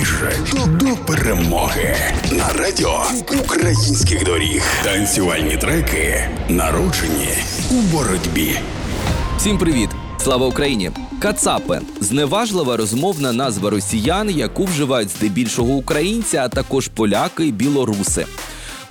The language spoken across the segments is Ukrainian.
Двіж до перемоги на радіо українських доріг. Танцювальні треки народжені у боротьбі. Всім привіт! Слава Україні! Кацапи зневажлива розмовна назва росіян, яку вживають здебільшого українці, а також поляки і білоруси.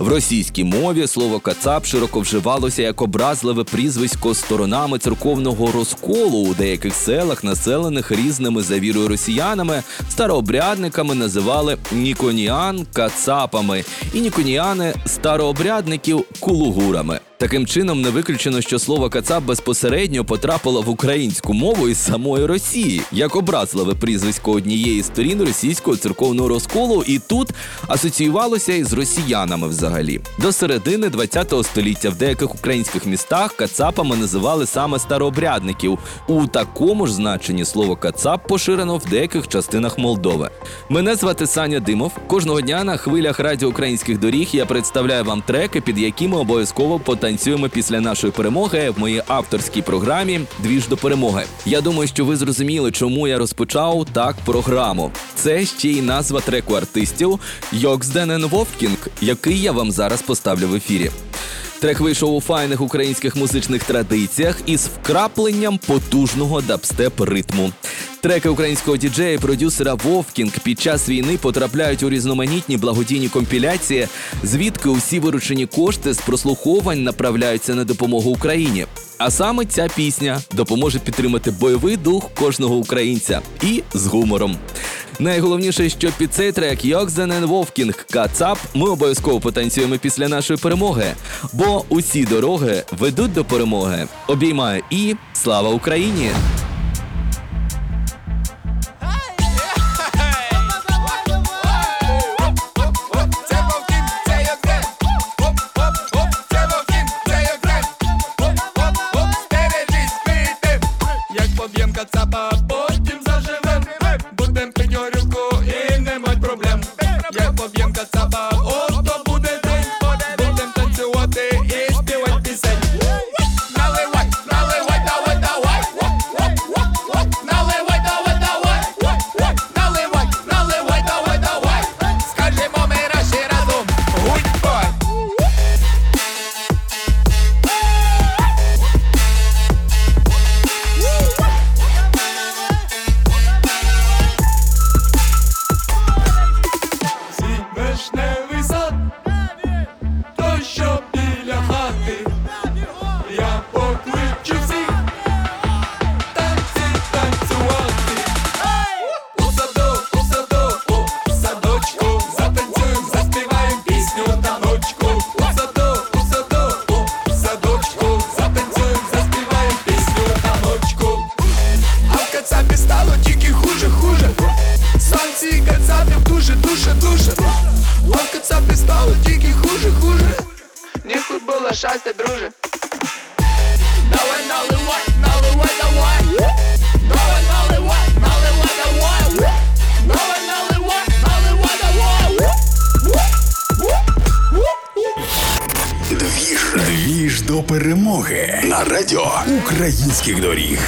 В російській мові слово кацап широко вживалося як образливе прізвисько сторонами церковного розколу у деяких селах, населених різними за вірою росіянами, старообрядниками називали ніконіан кацапами і ніконіани старообрядників кулугурами. Таким чином, не виключено, що слово кацап безпосередньо потрапило в українську мову із самої Росії, як образливе прізвисько однієї сторін російського церковного розколу, і тут асоціювалося із росіянами взагалі. До середини ХХ століття в деяких українських містах кацапами називали саме старообрядників. У такому ж значенні слово кацап поширено в деяких частинах Молдови. Мене звати Саня Димов. Кожного дня на хвилях радіо українських доріг я представляю вам треки, під якими обов'язково потанцюємо після нашої перемоги в моїй авторській програмі Двіж до перемоги. Я думаю, що ви зрозуміли, чому я розпочав так програму. Це ще й назва треку артистів Йоксденен Вовкінг, який я вам зараз поставлю в ефірі. Трек вийшов у файних українських музичних традиціях із вкрапленням потужного дабстеп ритму. Треки українського діджея і продюсера Вовкінг під час війни потрапляють у різноманітні благодійні компіляції, звідки усі виручені кошти з прослуховань направляються на допомогу Україні. А саме ця пісня допоможе підтримати бойовий дух кожного українця і з гумором. Найголовніше, що під цей трек Йокзенен Вовкінг Кацап ми обов'язково потанцюємо після нашої перемоги, бо усі дороги ведуть до перемоги. Обіймаю і слава Україні! Дуже, дуже, дуже. А в кацапі стало тільки хуже, хуже. Ніхуй було щастя, друже. Давай наливай, наливай, давай. Давай наливай, наливай, давай. Давай наливай, наливай, давай. Двіж, двіж до перемоги на радіо українських доріг.